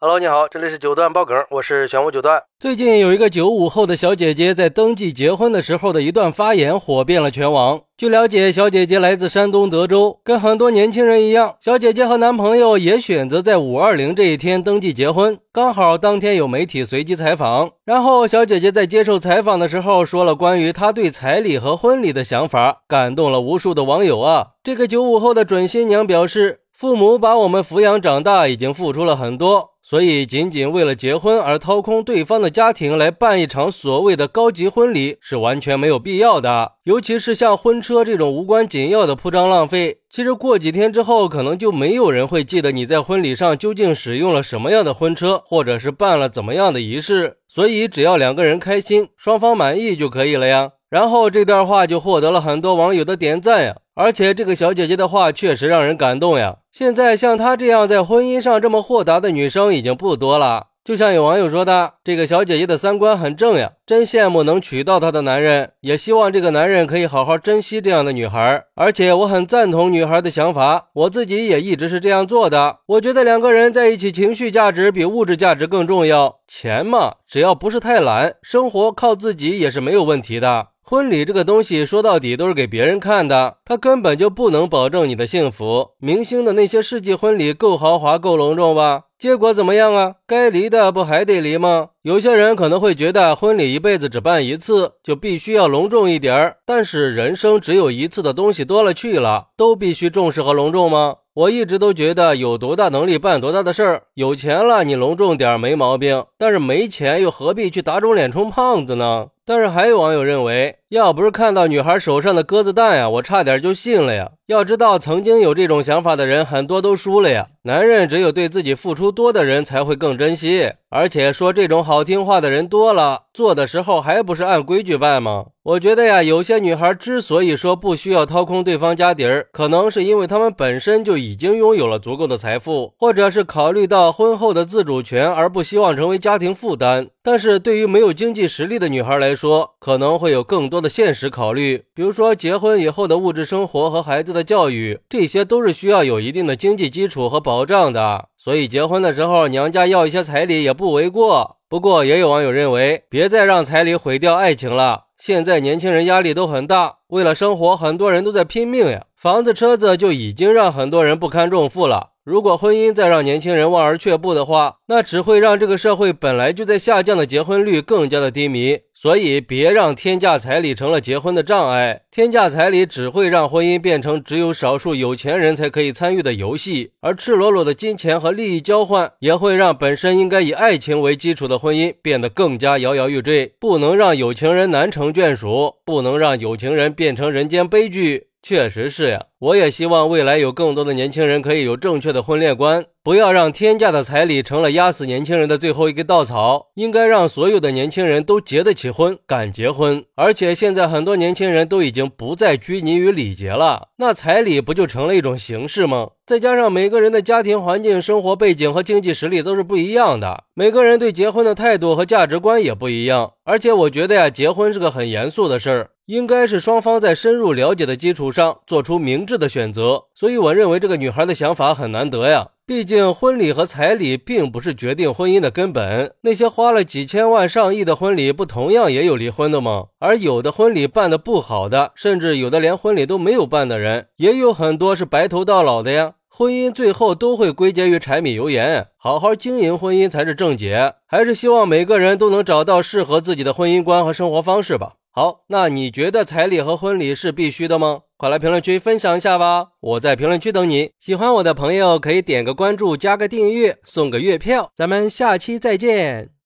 Hello，你好，这里是九段爆梗，我是玄武九段。最近有一个九五后的小姐姐在登记结婚的时候的一段发言火遍了全网。据了解，小姐姐来自山东德州，跟很多年轻人一样，小姐姐和男朋友也选择在五二零这一天登记结婚。刚好当天有媒体随机采访，然后小姐姐在接受采访的时候说了关于她对彩礼和婚礼的想法，感动了无数的网友啊。这个九五后的准新娘表示。父母把我们抚养长大，已经付出了很多，所以仅仅为了结婚而掏空对方的家庭来办一场所谓的高级婚礼，是完全没有必要的。尤其是像婚车这种无关紧要的铺张浪费，其实过几天之后，可能就没有人会记得你在婚礼上究竟使用了什么样的婚车，或者是办了怎么样的仪式。所以，只要两个人开心，双方满意就可以了呀。然后这段话就获得了很多网友的点赞呀。而且这个小姐姐的话确实让人感动呀！现在像她这样在婚姻上这么豁达的女生已经不多了。就像有网友说的，这个小姐姐的三观很正呀，真羡慕能娶到她的男人，也希望这个男人可以好好珍惜这样的女孩。而且我很赞同女孩的想法，我自己也一直是这样做的。我觉得两个人在一起，情绪价值比物质价值更重要。钱嘛，只要不是太懒，生活靠自己也是没有问题的。婚礼这个东西说到底都是给别人看的，它根本就不能保证你的幸福。明星的那些世纪婚礼够豪华、够隆重吧？结果怎么样啊？该离的不还得离吗？有些人可能会觉得婚礼一辈子只办一次，就必须要隆重一点儿。但是人生只有一次的东西多了去了，都必须重视和隆重吗？我一直都觉得有多大能力办多大的事儿，有钱了你隆重点儿没毛病，但是没钱又何必去打肿脸充胖子呢？但是还有网友认为，要不是看到女孩手上的鸽子蛋呀，我差点就信了呀。要知道，曾经有这种想法的人很多都输了呀。男人只有对自己付出多的人才会更珍惜，而且说这种好听话的人多了，做的时候还不是按规矩办吗？我觉得呀，有些女孩之所以说不需要掏空对方家底儿，可能是因为她们本身就已经拥有了足够的财富，或者是考虑到婚后的自主权而不希望成为家庭负担。但是对于没有经济实力的女孩来说，可能会有更多的现实考虑，比如说结婚以后的物质生活和孩子的教育，这些都是需要有一定的经济基础和保障的。所以结婚的时候，娘家要一些彩礼也不为过。不过也有网友认为，别再让彩礼毁掉爱情了。现在年轻人压力都很大，为了生活，很多人都在拼命呀。房子、车子就已经让很多人不堪重负了。如果婚姻再让年轻人望而却步的话，那只会让这个社会本来就在下降的结婚率更加的低迷。所以，别让天价彩礼成了结婚的障碍。天价彩礼只会让婚姻变成只有少数有钱人才可以参与的游戏，而赤裸裸的金钱和利益交换，也会让本身应该以爱情为基础的婚姻变得更加摇摇欲坠。不能让有情人难成眷属，不能让有情人变成人间悲剧。确实是呀，我也希望未来有更多的年轻人可以有正确的婚恋观，不要让天价的彩礼成了压死年轻人的最后一根稻草。应该让所有的年轻人都结得起婚，敢结婚。而且现在很多年轻人都已经不再拘泥于礼节了，那彩礼不就成了一种形式吗？再加上每个人的家庭环境、生活背景和经济实力都是不一样的，每个人对结婚的态度和价值观也不一样。而且我觉得呀，结婚是个很严肃的事儿。应该是双方在深入了解的基础上做出明智的选择，所以我认为这个女孩的想法很难得呀。毕竟婚礼和彩礼并不是决定婚姻的根本，那些花了几千万上亿的婚礼，不同样也有离婚的吗？而有的婚礼办得不好的，甚至有的连婚礼都没有办的人，也有很多是白头到老的呀。婚姻最后都会归结于柴米油盐，好好经营婚姻才是正解。还是希望每个人都能找到适合自己的婚姻观和生活方式吧。好，那你觉得彩礼和婚礼是必须的吗？快来评论区分享一下吧！我在评论区等你。喜欢我的朋友可以点个关注，加个订阅，送个月票。咱们下期再见。